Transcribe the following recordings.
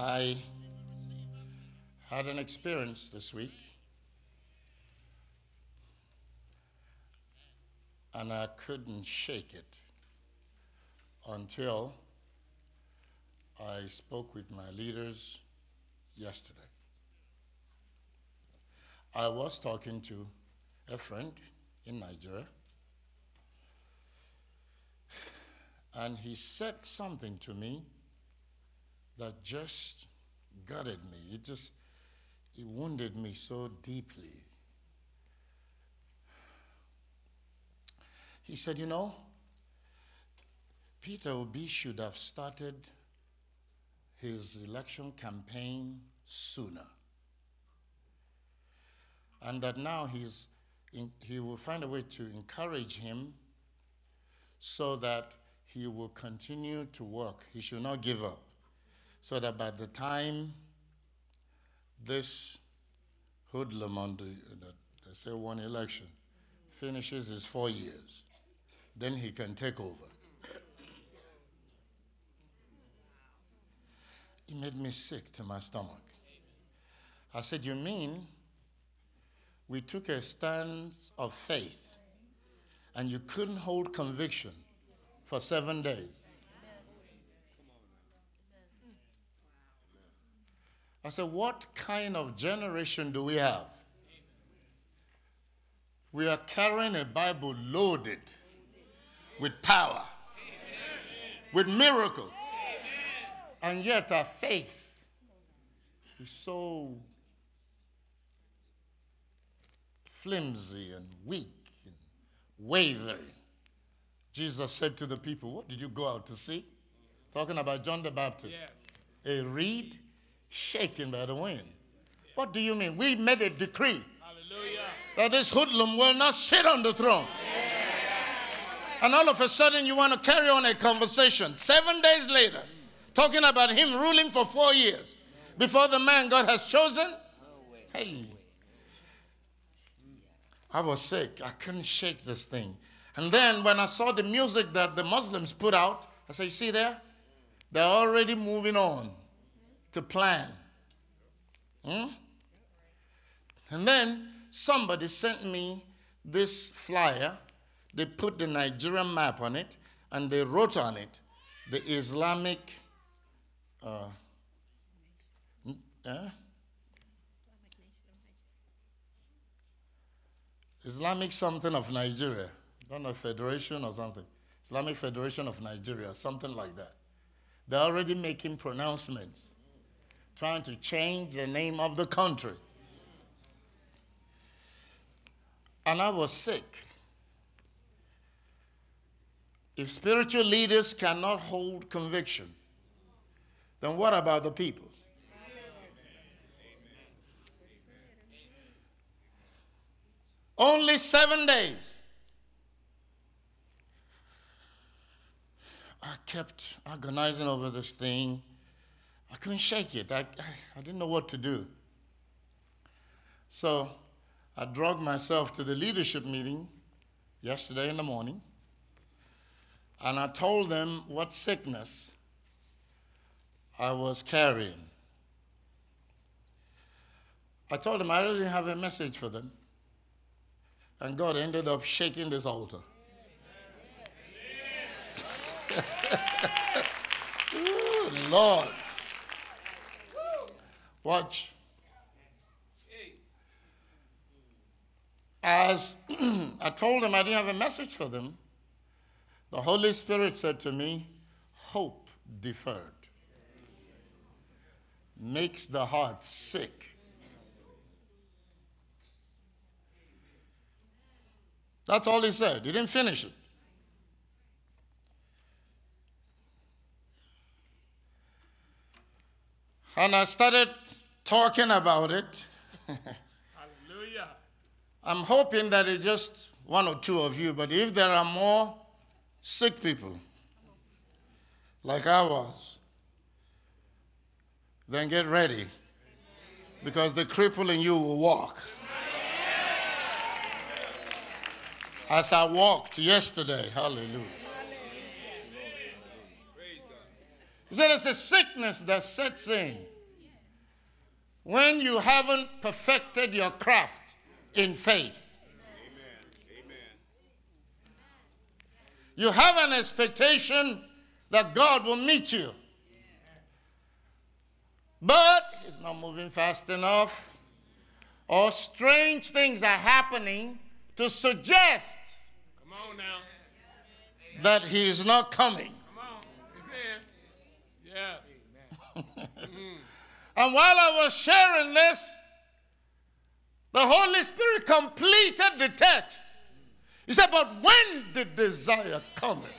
I had an experience this week, and I couldn't shake it until I spoke with my leaders yesterday. I was talking to a friend in Nigeria, and he said something to me that just gutted me. It just it wounded me so deeply. He said, You know, Peter Obi should have started his election campaign sooner. And that now he's in, he will find a way to encourage him so that he will continue to work. He should not give up so that by the time this hoodlum on the, they say won election finishes his four years, then he can take over. It made me sick to my stomach. I said, You mean we took a stance of faith and you couldn't hold conviction for seven days? I said, What kind of generation do we have? We are carrying a Bible loaded with power, with miracles, and yet our faith is so flimsy and weak and wavering. Jesus said to the people, What did you go out to see? Talking about John the Baptist. A reed shaken by the wind. What do you mean? We made a decree Hallelujah. that this hoodlum will not sit on the throne. And all of a sudden, you want to carry on a conversation seven days later, talking about him ruling for four years before the man God has chosen. Hey, I was sick. I couldn't shake this thing. And then when I saw the music that the Muslims put out, I said, You see there? They're already moving on to plan. Hmm? And then somebody sent me this flyer. They put the Nigerian map on it and they wrote on it the Islamic. Uh, n- eh? Islamic something of Nigeria. I don't know, Federation or something. Islamic Federation of Nigeria, something like that. They're already making pronouncements, trying to change the name of the country. And I was sick. If spiritual leaders cannot hold conviction, then what about the people? Only seven days. I kept agonizing over this thing. I couldn't shake it. I, I didn't know what to do. So I dragged myself to the leadership meeting yesterday in the morning. And I told them what sickness I was carrying. I told them I didn't have a message for them. And God ended up shaking this altar. Ooh, Lord. Watch. As I told them I didn't have a message for them, the Holy Spirit said to me, Hope deferred makes the heart sick. That's all he said. He didn't finish it. And I started talking about it. Hallelujah. I'm hoping that it's just one or two of you, but if there are more sick people, like I was, then get ready because the cripple in you will walk. As I walked yesterday, hallelujah. He said it's a sickness that sets in when you haven't perfected your craft in faith. You have an expectation that God will meet you. But He's not moving fast enough. Or strange things are happening to suggest Come on now. that He is not coming. Amen. And while I was sharing this, the Holy Spirit completed the text. He said, But when the desire cometh,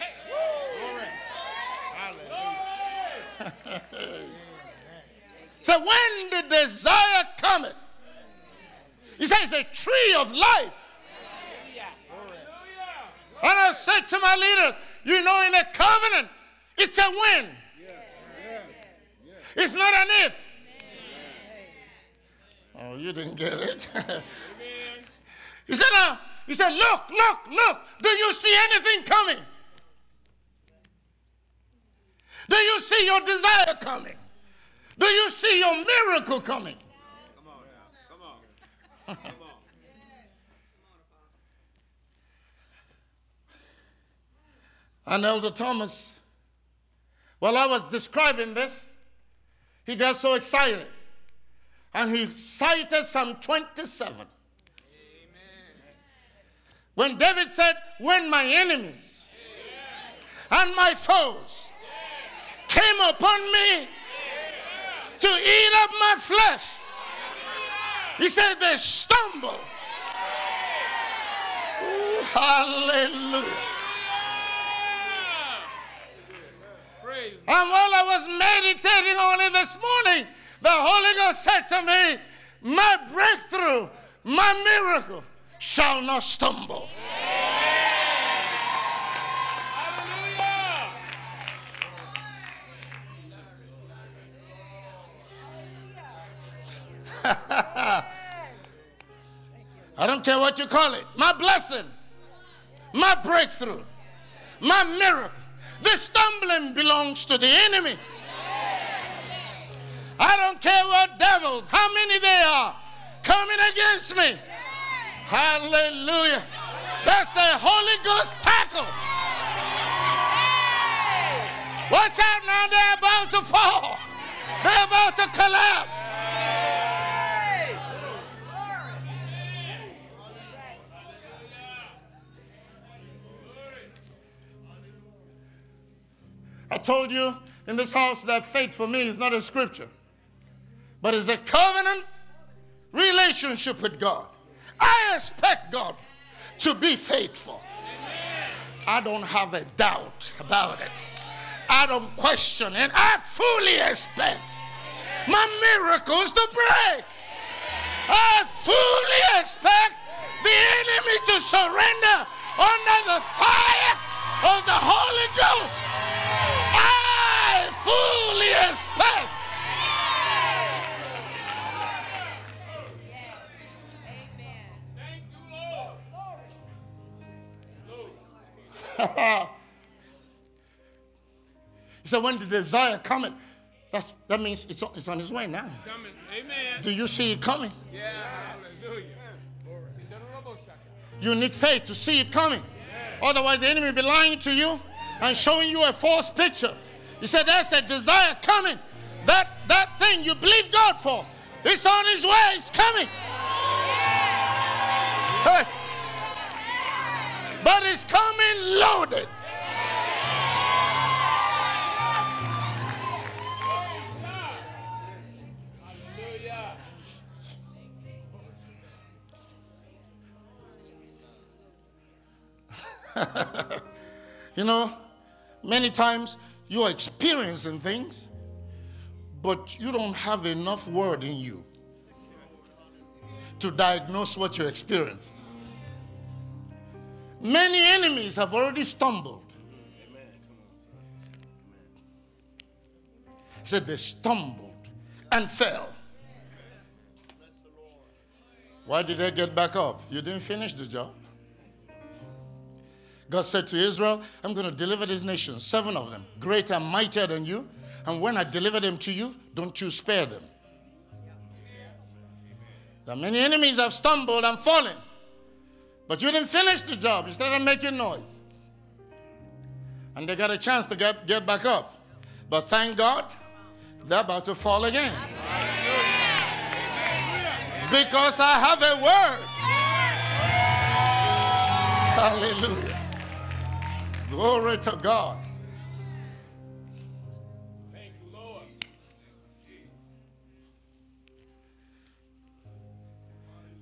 so when the desire cometh, he says, a tree of life. And I said to my leaders, you know, in a covenant, it's a win. It's not an if. Oh, you didn't get it. he said, uh, he said, look, look, look. Do you see anything coming? Do you see your desire coming? Do you see your miracle coming? Come on now. Come on. Come on. And Elder Thomas, while I was describing this, he got so excited. And he cited Psalm 27. When David said, When my enemies and my foes came upon me to eat up my flesh, he said, They stumbled. Ooh, hallelujah. Praise And while I was meditating on it this morning, the Holy Ghost said to me, My breakthrough, my miracle shall not stumble. Hallelujah. I don't care what you call it. My blessing, my breakthrough, my miracle. The stumbling belongs to the enemy. I don't care what devils, how many they are, coming against me. Hallelujah. That's a Holy Ghost tackle. Watch out now, they're about to fall. They're about to collapse. I told you in this house that faith for me is not a scripture, but is a covenant relationship with God. I expect God to be faithful. I don't have a doubt about it. I don't question, and I fully expect my miracles to break. I fully expect the enemy to surrender under the fire of the Holy Ghost. I fully expect. Thank you, Lord. he said, when the desire cometh, that's, that means it's on, it's on its way now. Coming. Amen. Do you see it coming? Yeah. Hallelujah. You need faith to see it coming. Otherwise, the enemy will be lying to you and showing you a false picture. He said, There's a desire coming. That, that thing you believe God for, it's on His way, it's coming. Hey. But it's coming loaded. You know, many times you're experiencing things, but you don't have enough word in you. to diagnose what you experience. Many enemies have already stumbled. Said they stumbled and fell. Why did they get back up? You didn't finish the job. God said to Israel, I'm going to deliver these nations, seven of them, greater and mightier than you. And when I deliver them to you, don't you spare them. Now, many enemies have stumbled and fallen, but you didn't finish the job. You started making noise. And they got a chance to get, get back up. But thank God, they're about to fall again. Because I have a word. Hallelujah. Glory to God. Thank you, Lord.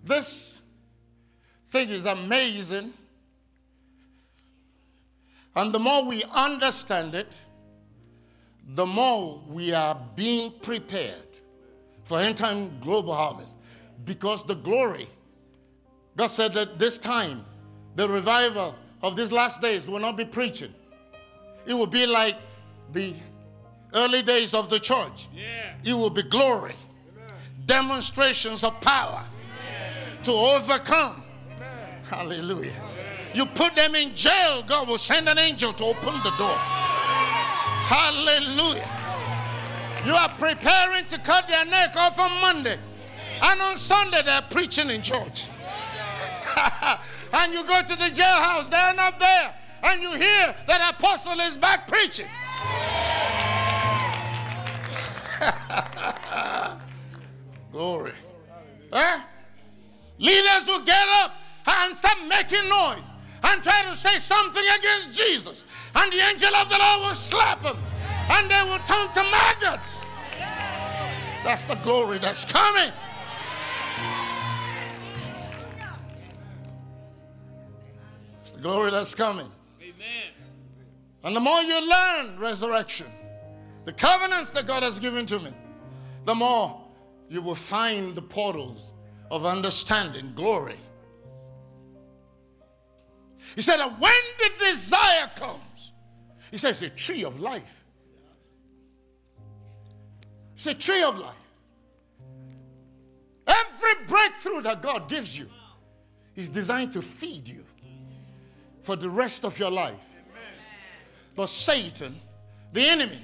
This thing is amazing. And the more we understand it, the more we are being prepared for end time global harvest. Because the glory, God said that this time, the revival of these last days will not be preaching. It will be like the early days of the church. Yeah. It will be glory, demonstrations of power to overcome. Hallelujah. You put them in jail, God will send an angel to open the door. Hallelujah. You are preparing to cut their neck off on Monday, and on Sunday they're preaching in church. and you go to the jailhouse, they're not there, and you hear that apostle is back preaching. Glory. Huh? Leaders will get up and start making noise and try to say something against Jesus. And the angel of the Lord will slap them and they will turn to maggots. That's the glory that's coming. The glory that's coming. Amen. And the more you learn resurrection, the covenants that God has given to me, the more you will find the portals of understanding, glory. He said that when the desire comes, he says, a tree of life. It's a tree of life. Every breakthrough that God gives you is designed to feed you for the rest of your life. But Satan, the enemy,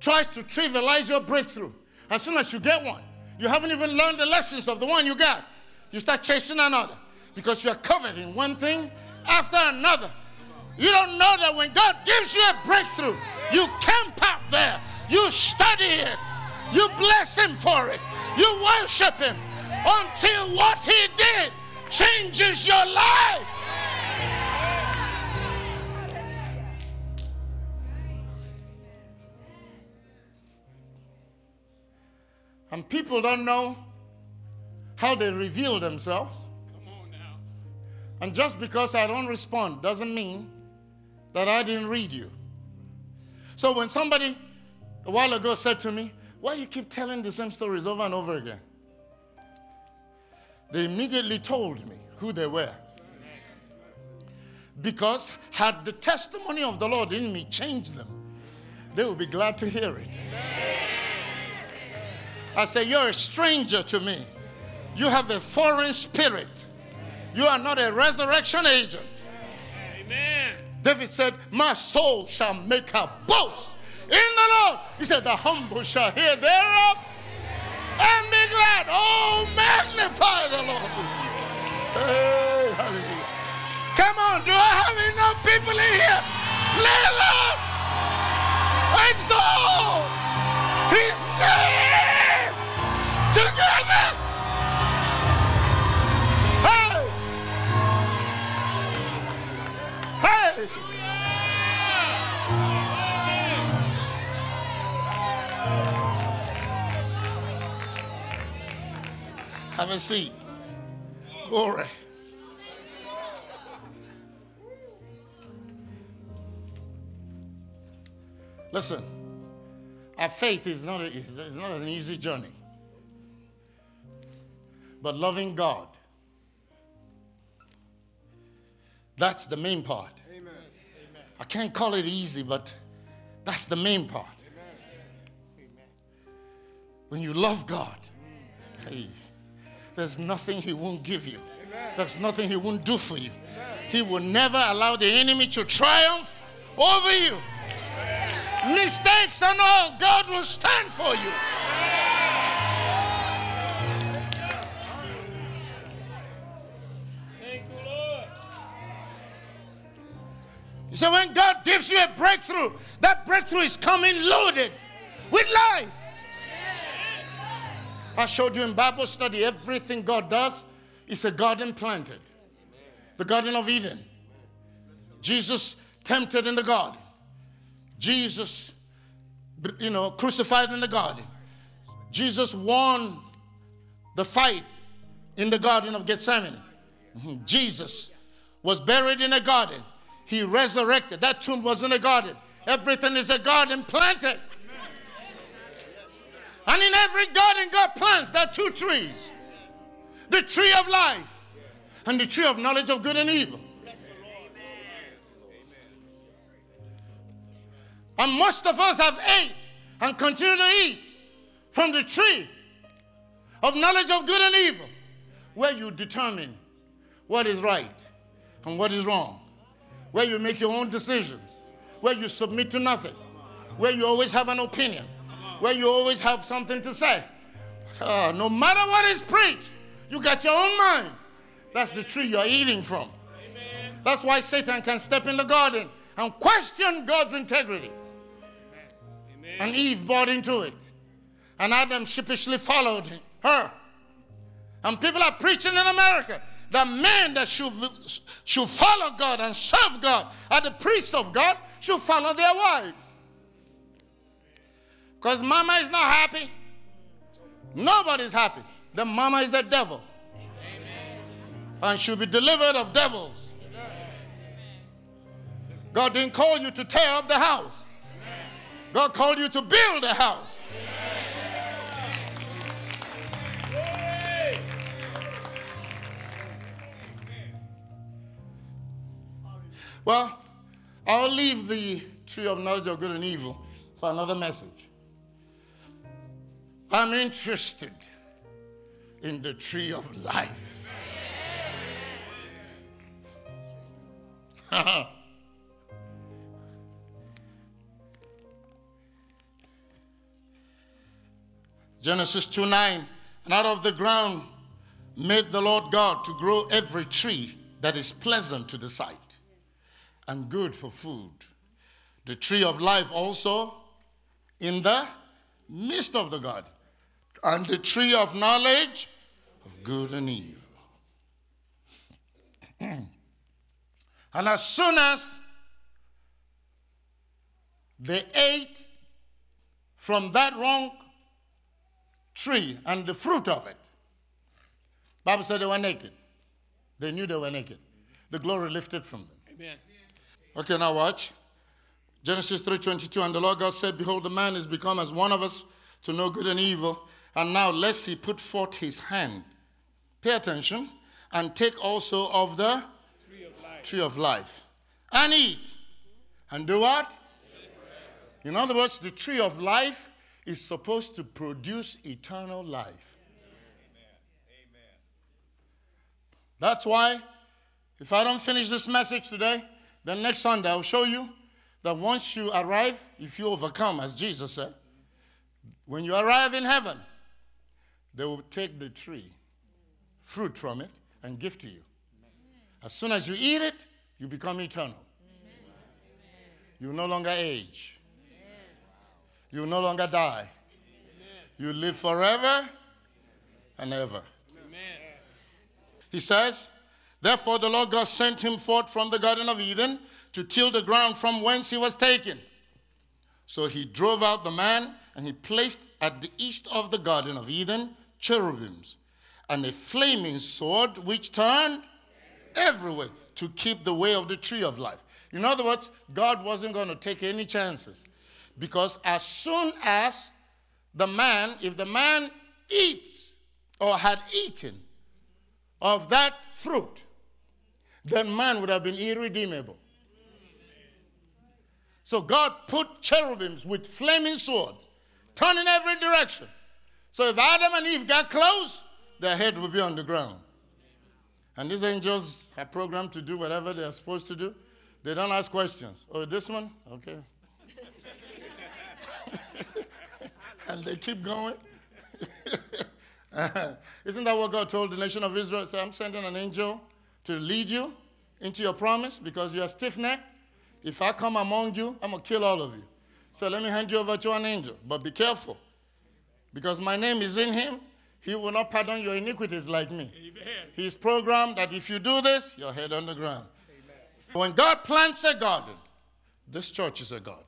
tries to trivialize your breakthrough. As soon as you get one, you haven't even learned the lessons of the one you got. You start chasing another because you're coveting one thing after another. You don't know that when God gives you a breakthrough, you camp out there, you study it, you bless Him for it, you worship Him until what He did changes your life. And people don't know how they reveal themselves. Come on now. And just because I don't respond doesn't mean that I didn't read you. So when somebody a while ago said to me, Why you keep telling the same stories over and over again? They immediately told me who they were. Because had the testimony of the Lord in me changed them, they would be glad to hear it. I say, You're a stranger to me. You have a foreign spirit. You are not a resurrection agent. Amen. David said, My soul shall make her boast in the Lord. He said, The humble shall hear thereof and be glad. Oh, magnify the Lord. Hey, hallelujah. Come on, do I have enough people in here? Let us exalt his name together. Hey! Hey! Have a seat. Glory. Listen, our faith is not, a, is, is not an easy journey. But loving God. That's the main part. Amen. I can't call it easy, but that's the main part. When you love God, hey, there's nothing He won't give you. There's nothing He won't do for you. He will never allow the enemy to triumph over you. Mistakes and all, God will stand for you. See, when God gives you a breakthrough, that breakthrough is coming loaded with life. I showed you in Bible study everything God does is a garden planted. The Garden of Eden. Jesus tempted in the garden. Jesus, you know, crucified in the garden. Jesus won the fight in the Garden of Gethsemane. Jesus was buried in a garden. He resurrected. That tomb was in a garden. Everything is a garden planted. And in every garden, God plants there are two trees the tree of life and the tree of knowledge of good and evil. And most of us have ate and continue to eat from the tree of knowledge of good and evil, where you determine what is right and what is wrong, where you make your own decisions, where you submit to nothing, where you always have an opinion, where you always have something to say. Ah, no matter what is preached, you got your own mind. That's the tree you're eating from. That's why Satan can step in the garden and question God's integrity. And Eve bought into it. And Adam sheepishly followed her. And people are preaching in America that men that should, should follow God and serve God and the priests of God should follow their wives. Because mama is not happy. Nobody's happy. The mama is the devil. And should be delivered of devils. God didn't call you to tear up the house. God called you to build a house. Well, I'll leave the tree of knowledge of good and evil for another message. I'm interested in the tree of life. Genesis 2 9. And out of the ground made the Lord God to grow every tree that is pleasant to the sight and good for food. The tree of life also in the midst of the garden, and the tree of knowledge of good and evil. and as soon as they ate from that wrong tree and the fruit of it, Bible said they were naked. They knew they were naked. The glory lifted from them. Amen. Okay, now watch. Genesis 3:22 and the Lord God said, behold the man is become as one of us to know good and evil, and now lest he put forth his hand. Pay attention and take also of the Tree of life. tree of life and eat. And do what? In other words, the tree of life is supposed to produce eternal life. That's why, if I don't finish this message today, then next Sunday I'll show you that once you arrive, if you overcome, as Jesus said, when you arrive in heaven, they will take the tree, fruit from it, and give to you. As soon as you eat it, you become eternal. You no longer age. You no longer die. You live forever and ever. He says, Therefore the Lord God sent him forth from the Garden of Eden to till the ground from whence he was taken. So he drove out the man, and he placed at the east of the Garden of Eden cherubims and a flaming sword which turned everywhere to keep the way of the tree of life. In other words, God wasn't going to take any chances. Because as soon as the man, if the man eats or had eaten of that fruit, then man would have been irredeemable. So God put cherubims with flaming swords, turning every direction. So if Adam and Eve got close, their head would be on the ground. And these angels are programmed to do whatever they are supposed to do. They don't ask questions. Oh, this one? Okay. and they keep going. Isn't that what God told the nation of Israel? Say, I'm sending an angel to lead you into your promise because you are stiff necked. If I come among you, I'm going to kill all of you. So let me hand you over to an angel. But be careful because my name is in him. He will not pardon your iniquities like me. Amen. He's programmed that if you do this, your head on the ground. When God plants a garden, this church is a garden.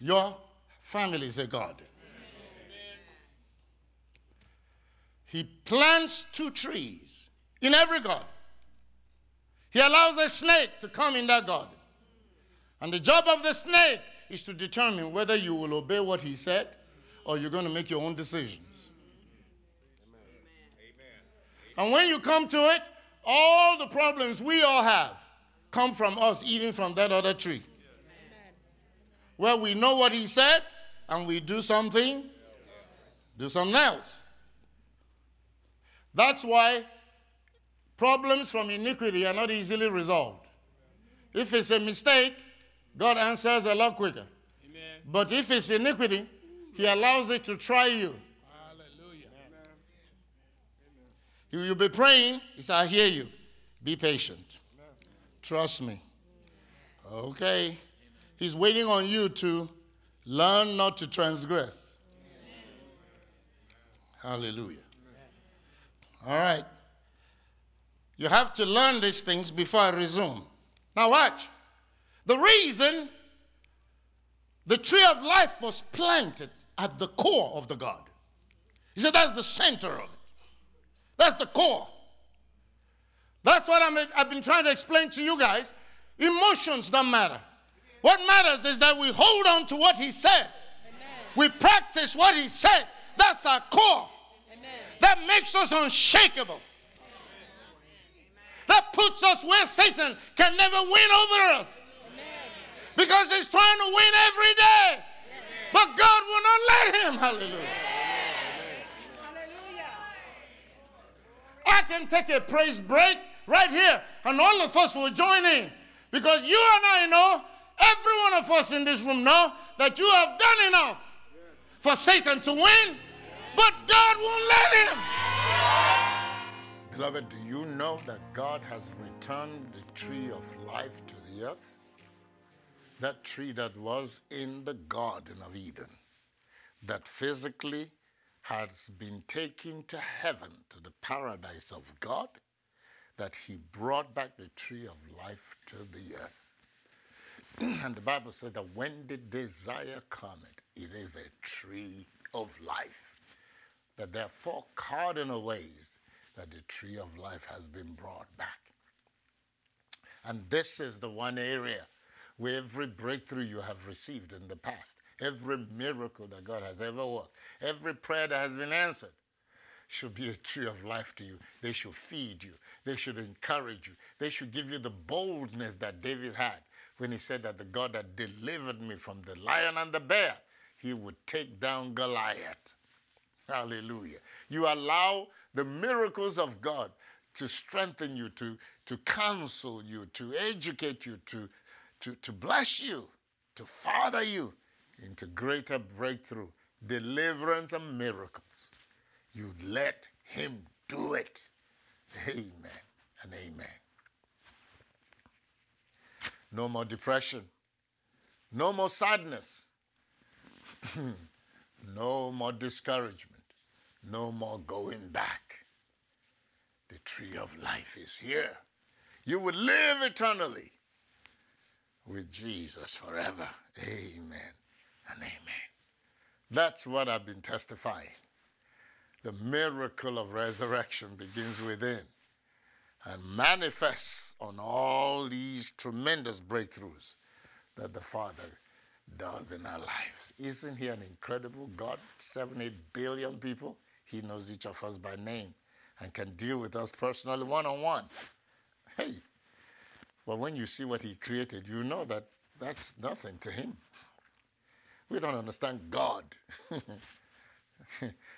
Your family is a garden. He plants two trees in every God. He allows a snake to come in that God. And the job of the snake is to determine whether you will obey what he said or you're going to make your own decisions. And when you come to it, all the problems we all have come from us eating from that other tree. Where we know what he said and we do something, do something else. That's why problems from iniquity are not easily resolved. If it's a mistake, God answers a lot quicker. Amen. But if it's iniquity, he allows it to try you. Hallelujah. You will be praying. He said, I hear you. Be patient. Trust me. Okay. He's waiting on you to learn not to transgress. Hallelujah. All right. You have to learn these things before I resume. Now, watch. The reason the tree of life was planted at the core of the garden. He said that's the center of it. That's the core. That's what I'm, I've been trying to explain to you guys. Emotions don't matter. What matters is that we hold on to what he said. We practice what he said. That's our core. That makes us unshakable. That puts us where Satan can never win over us. Because he's trying to win every day. But God will not let him. Hallelujah. I can take a praise break right here, and all of us will join in. Because you and I know, every one of us in this room know that you have done enough for Satan to win, but God won't let him. Beloved, do you know that God has returned the tree of life to the earth? That tree that was in the Garden of Eden, that physically has been taken to heaven, to the paradise of God, that He brought back the tree of life to the earth. and the Bible said that when the desire cometh, it is a tree of life. That there are four cardinal ways that the tree of life has been brought back. And this is the one area where every breakthrough you have received in the past, every miracle that God has ever worked, every prayer that has been answered should be a tree of life to you. They should feed you, they should encourage you, they should give you the boldness that David had when he said that the God that delivered me from the lion and the bear, he would take down Goliath. Hallelujah. You allow the miracles of God to strengthen you, to, to counsel you, to educate you, to, to, to bless you, to father you into greater breakthrough, deliverance, and miracles. You let Him do it. Amen and amen. No more depression, no more sadness, no more discouragement, no more going back. The tree of life is here. You will live eternally with Jesus forever. Amen and amen. That's what I've been testifying. The miracle of resurrection begins within and manifests on all these tremendous breakthroughs that the Father does in our lives. Isn't He an incredible God? Seven, eight billion people. He knows each of us by name. and can deal with us personally one on one. Hey, well, when you see what he created, you know that that's nothing to him. We don't understand God.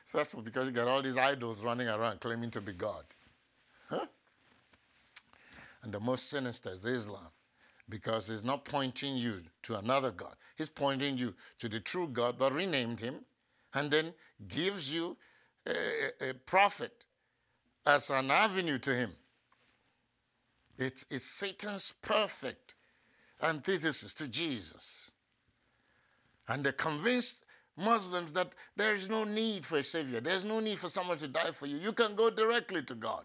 so that's because you got all these idols running around claiming to be God. Huh? And the most sinister is Islam because he's not pointing you to another God. He's pointing you to the true God, but renamed him and then gives you a, a prophet as an avenue to him. It's, it's Satan's perfect antithesis to Jesus. And they convinced Muslims that there is no need for a savior. There's no need for someone to die for you. You can go directly to God.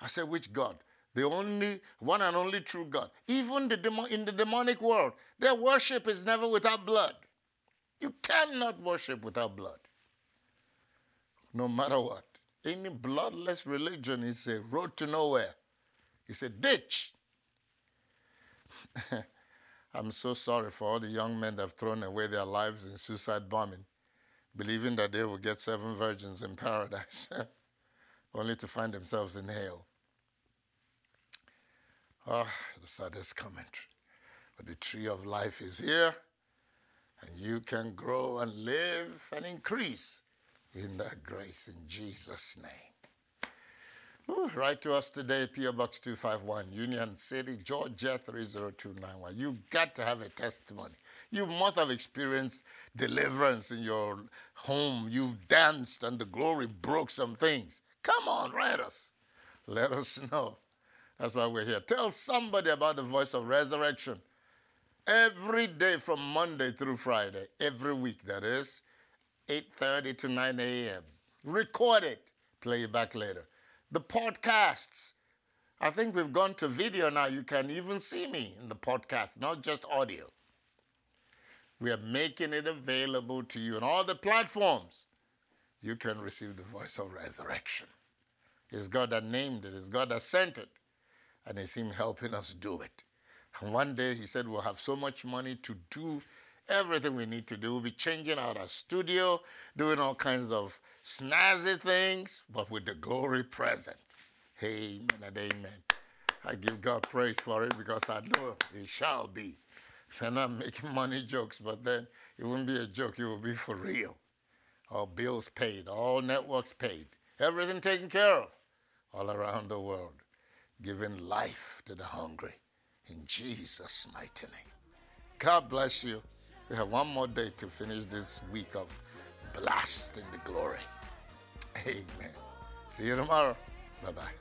I said, which God? The only one and only true God. Even the demo, in the demonic world, their worship is never without blood. You cannot worship without blood. No matter what. Any bloodless religion is a road to nowhere. It's a ditch. I'm so sorry for all the young men that have thrown away their lives in suicide bombing, believing that they will get seven virgins in paradise, only to find themselves in hell. Ah, oh, the saddest commentary. But the tree of life is here, and you can grow and live and increase in that grace in Jesus' name. Ooh, write to us today, P.O. Box 251, Union City, Georgia 30291. You got to have a testimony. You must have experienced deliverance in your home. You've danced and the glory broke some things. Come on, write us. Let us know. That's why we're here. Tell somebody about the voice of resurrection. Every day from Monday through Friday, every week that is, 8.30 to 9 a.m. Record it, play it back later. The podcasts. I think we've gone to video now. You can even see me in the podcast, not just audio. We are making it available to you on all the platforms. You can receive the voice of resurrection. It's God that named it, it's God that sent it, and it's Him helping us do it. And one day He said we'll have so much money to do everything we need to do. We'll be changing out our studio, doing all kinds of snazzy things, but with the glory present. Amen and amen. I give God praise for it because I know it shall be. And I'm making money jokes, but then it wouldn't be a joke, it will be for real. All bills paid, all networks paid, everything taken care of all around the world, giving life to the hungry in Jesus' mighty name. God bless you. We have one more day to finish this week of blasting the glory. Amen. See you tomorrow. Bye bye.